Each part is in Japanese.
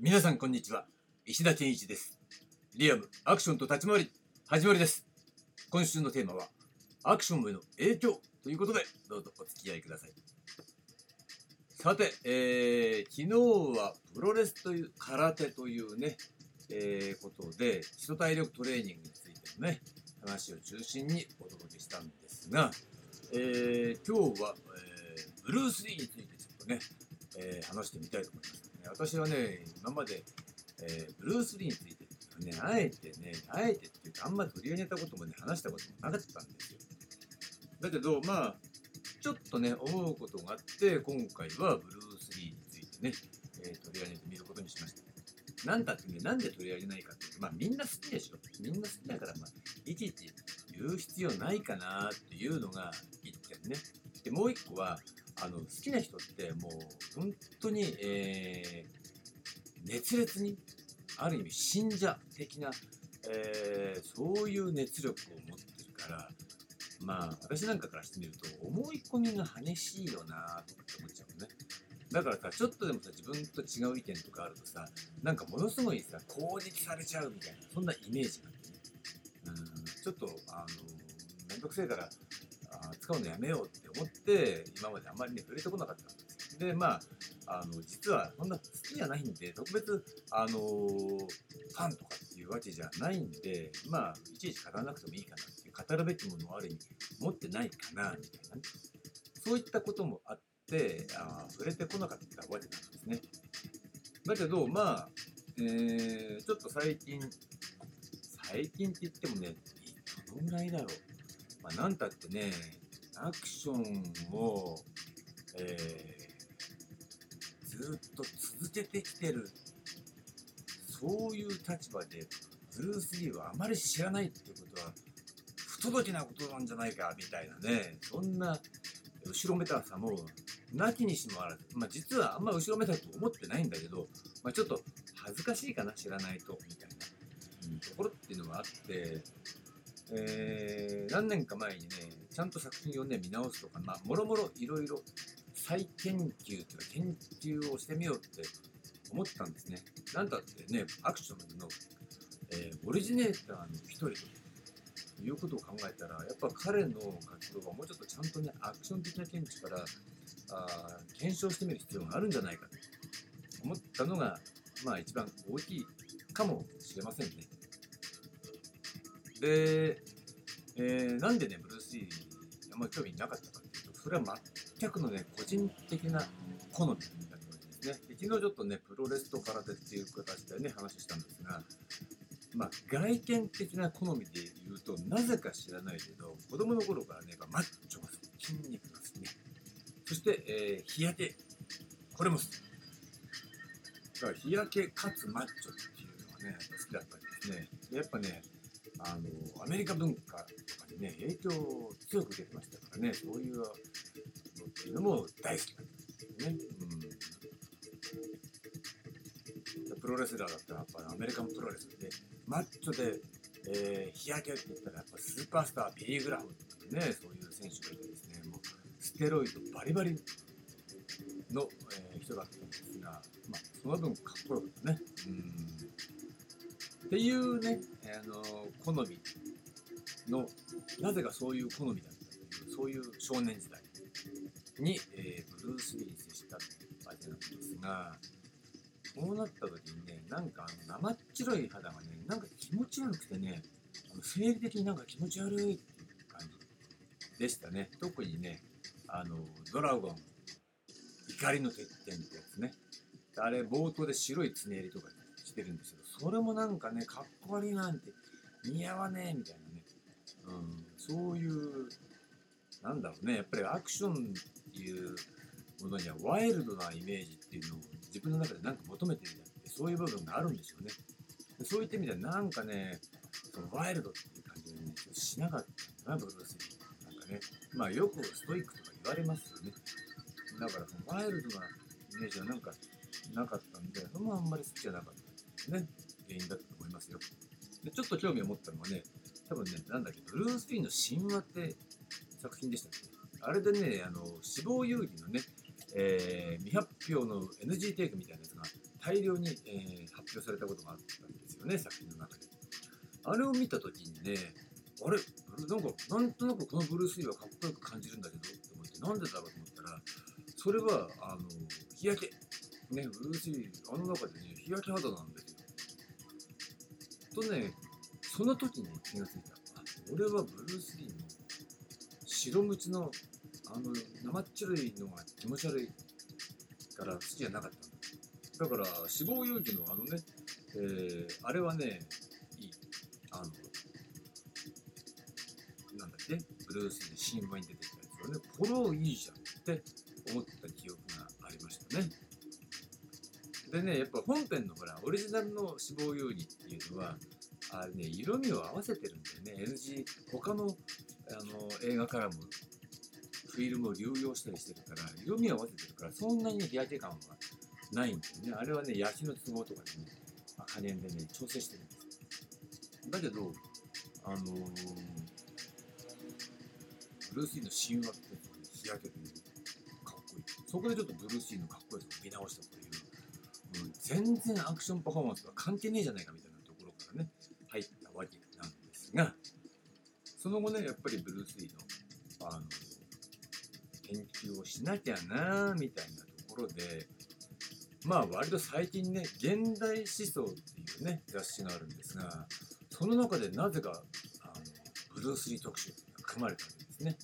皆さんこんにちは。石田健一です。リアムアクションと立ち回り始まりです。今週のテーマはアクションへの影響ということでどうぞお付き合いください。さて、えー、昨日はプロレスという空手というね、えー、ことで基礎体力トレーニングについてのね話を中心にお届けしたんですが、えー、今日は、え、ブルース・リーについてちょっとね、え、話してみたいと思います。私はね、今まで、えー、ブルース・リーについて、ね、あえてね、あえてっていうか、あんまり取り上げたこともね、話したこともなかったんですよ。だけど、まあ、ちょっとね、思うことがあって、今回はブルース・リーについてね、えー、取り上げてみることにしました。なんだってね、なんで取り上げないかっていうと、まあみんな好きでしょ。みんな好きだから、まあ、いちいち言う必要ないかなっていうのが一点ね。で、もう一個は、あの好きな人ってもう本当に、えー、熱烈にある意味信者的な、えー、そういう熱力を持ってるからまあ私なんかからしてみると思い込みが激しいよなとかって思っちゃうのね。だからさちょっとでもさ自分と違う意見とかあるとさなんかものすごいさ攻撃されちゃうみたいなそんなイメージがあってね。うんちょっとあのめんどくせえからあ使うのやめようって思って今まであんまりね触れてこなかった。でまああの実はそんな好きじゃないんで特別あのファンとかっていうわけじゃないんでまあいちいち語らなくてもいいかなっていう語るべきものをある意味持ってないかなみたいなね。そういったこともあってあ触れてこなかったわけなんですね。だけどまあ、えー、ちょっと最近最近って言ってもねどのぐらいだろう。まあ、なんたってねアクションを、えー、ずっと続けてきてる。そういう立場でブルース・リーはあまり知らないっていうことは不届きなことなんじゃないかみたいなね。そんな後ろめたさもなきにしもあらず、まあ、実はあんま後ろめたいと思ってないんだけど、まあ、ちょっと恥ずかしいかな知らないとみたいな、うん、ところっていうのがあってえー、何年か前にね、ちゃんと作品をね、見直すとか、まあ、もろもろいろいろ再研究というか、研究をしてみようって思ったんですね。なんだってね、アクションの、えー、オリジネーターの一人ということを考えたら、やっぱ彼の活動がもうちょっとちゃんとね、アクション的な見地からあ検証してみる必要があるんじゃないかと思ったのが、まあ一番大きいかもしれませんね。で、えー、なんでね、ブルース・リー、ま興味なかったかっていうと、それは全くのね、個人的な好みだったわけですね。昨日ちょっとね、プロレスと空手っていう形でね、話したんですが、まあ、外見的な好みで言うと、なぜか知らないけど、子供の頃からね、マッチョが好き、筋肉が好き。そして、えー、日焼け。これも好き。だから日焼けかつマッチョっていうのがね、やっぱ好きだったんですね。やっぱね、あのアメリカ文化とかにね影響を強く受けてましたからねそういうのっていうのも大好きなんですよね。うん、プロレスラーだったらやっぱりアメリカンプロレスでマッチョで、えー、日焼けって言ったらやっぱスーパースタービリー・グラムっていうねそういう選手がいてですねもうステロイドバリバリの、えー、人だったんですが、まあ、その分かっこよかったね。うんっていうね、あの好みのなぜかそういう好みだった。というそういう少年時代。に、えー、ブルース・リーに接したわけなんですがそうなった時にねなんかあの生っ白い肌がねなんか気持ち悪くてねあの生理的になんか気持ち悪いっていう感じでしたね。特にねあのドラゴン怒りの鉄拳ってやつね。あれ冒頭で白いつねりとかしてるんですよそれもなんかね、かっこ悪いなんて似合わねえみたいな、そういう、なんだろうね、やっぱりアクションっていうものにはワイルドなイメージっていうのを自分の中でなんか求めてるんだって、そういう部分があるんですよね。そういった意味ではなんかね、そのワイルドっていう感じでね、しなかったんだな、ブルース・リー。なんかね、まあよくストイックとか言われますよね。だからそのワイルドなイメージはなんかなかったんで、そのあんまり好きじゃなかったんですね。原因だったと思いますよ。でちょっと興味を持ったのはね、多分ね、なんだっけ、ブルース・リーの神話って作品でしたっけ？あれでね、あの死亡遊戯のね、えー、未発表の NG テイクみたいなやつが大量に、えー発表されたことがあったんですよね作品の中で。あれを見た時にねあれなんかなんとなくこのブルース・リーはかっこよく感じるんだけどって思ってなんでだろうと思ったらそれはあの日焼け。ねブルース・リーあの中でね日焼け肌なんですよ。とねその時に気がついたあ俺はブルース・リーの白ムチのあの生っちゃいのが気持ち悪いから好きじゃなかったんだだから死亡遊戯のあのね、えーあれはねいいあのなんだっけ？ブルース・リー神話に出てきたやつはねこれはいいじゃんって思った記憶がありましたね。でねやっぱ本編のほらオリジナルの死亡遊戯っていうのはあれね色味を合わせてるんだよね。NG 他のあの映画からもフィルムを流用したりしてるから色味を合わせてるからそんなに日焼け感はないんだよね。あれはね焼きの都合とかでねま加減でね調整してるんですだけどあのーブルース・リーの神話って日焼けてねかっこいい。そこでちょっとブルース・リーのかっこよさを見直したという、うん、全然アクションパフォーマンスが関係ねえじゃないかみたいな。その後ねやっぱりブルース・リーのあの研究をしなきゃなみたいなところでまあ割と最近ね現代思想っていうね雑誌があるんですがその中でなぜかあのブルース・リー特集が組まれたわけですね。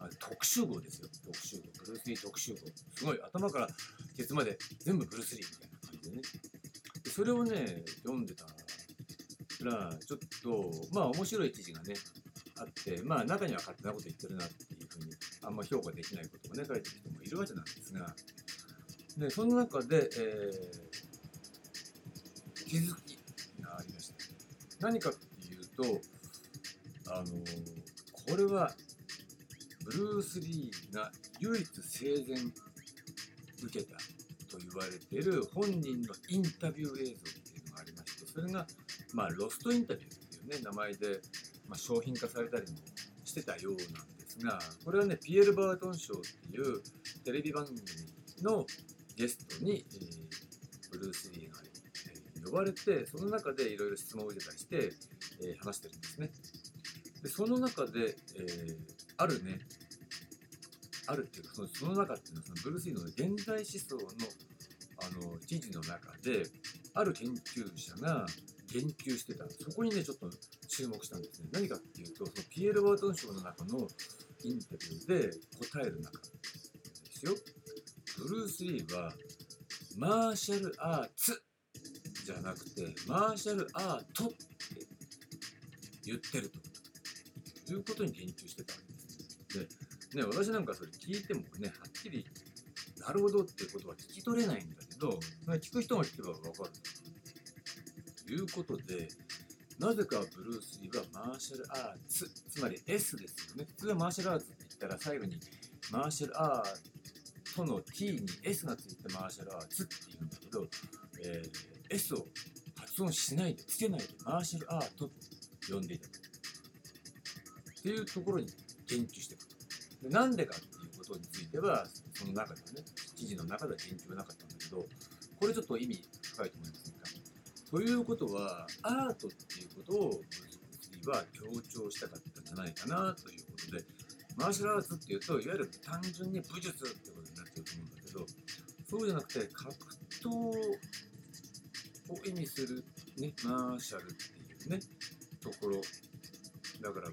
あ特集号ですよ。特集号。ブルース・リー特集号。すごい頭からケツまで全部ブルース・リーみたいな感じでね。でそれをね読んでたらちょっとまあ面白い記事がねあってまあ中には勝手なこと言ってるなっていうふうにあんま評価できないこともね書いてる人もいるわけなんですがでその中で、えー気づきがありました。何かっていうとあのこれはブルース・リーが唯一生前受けたと言われている本人のインタビュー映像っていうのがありましてそれが、まあ、ロストインタビュー。いうね名前で、まあ、商品化されたりもしてたようなんですがこれはねピエール・バートン賞っていうテレビ番組のゲストに、えーブルース・リーが、えー呼ばれてその中でいろいろ質問を受けたりして、えー話してるんですね。でその中で、えーあるねあるっていうかそのその中っていうのはそのブルース・リーの現代思想のあの記事の中である研究者が言及してたそこにねちょっと注目したんですね。何かっていうとそのピエール・バートン賞の中のインタビューで答える中ですよ。ブルース・リーはマーシャルアーツじゃなくてマーシャルアートって言ってるということに言及してたわけです。で、ね、私なんかそれ聞いてもね、はっきりなるほどっていうことは聞き取れないんだけど、聞く人が聞けばわかる。いうことで、なぜかブルース・リーはマーシャルアーツ、つまり S ですよね。普通はマーシャルアーツって言ったら最後にマーシャルアートの T に S がついてマーシャルアーツって言うんだけど、えー S を発音しないで、つけないでマーシャルアートと呼んでいたと。っていうところに言及してくる。なんでかっていうことについては、その中ではね、記事の中では言及はなかったんだけど、これちょっと意味深いと思いませんかということは、アートっていうことを、ブルース・リーは強調したかったんじゃないかなということで、マーシャルアーツっていうと、いわゆる単純に武術ってことになっちゃうと思うんだけど、そうじゃなくて、格闘を意味する、ね、マーシャルっていうね、ところ。だから、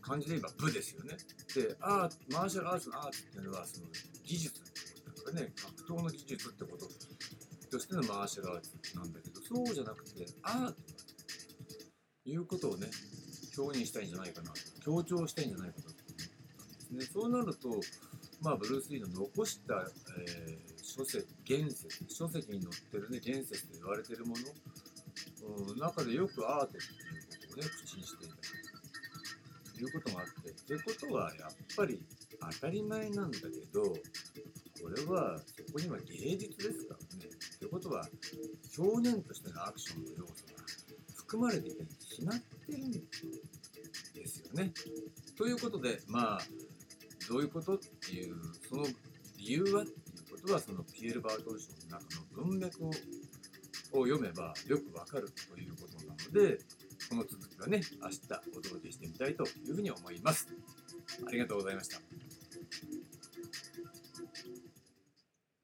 漢字で言えば武ですよね。で、アー、マーシャルアーツのアーツっていうのは、その技術ってことだからね、格闘の技術ってこととしてのマーシャルアーツなんだけど、そうじゃなくて、アートということをね、表現したいんじゃないかなと、強調したいんじゃないかなと思ったんですね。そうなると、まあ、ブルース・リーの残した、えー書籍、原説、書籍に載ってるね、原説と言われてるもの、うん、中でよくアートっていうことをね、口にしていたということがあって、ってことはやっぱり当たり前なんだけど、これはそこには芸術ですからね。ということは表現としてのアクションの要素が含まれていて決まってるんですよね。ということで、まあ、どういうことっていう、その理由はっていうことは、そのピエール・バートル賞の中の文脈をを読めばよくわかるということなのでこの続きはね明日お届けしてみたいというふうに思いますありがとうございました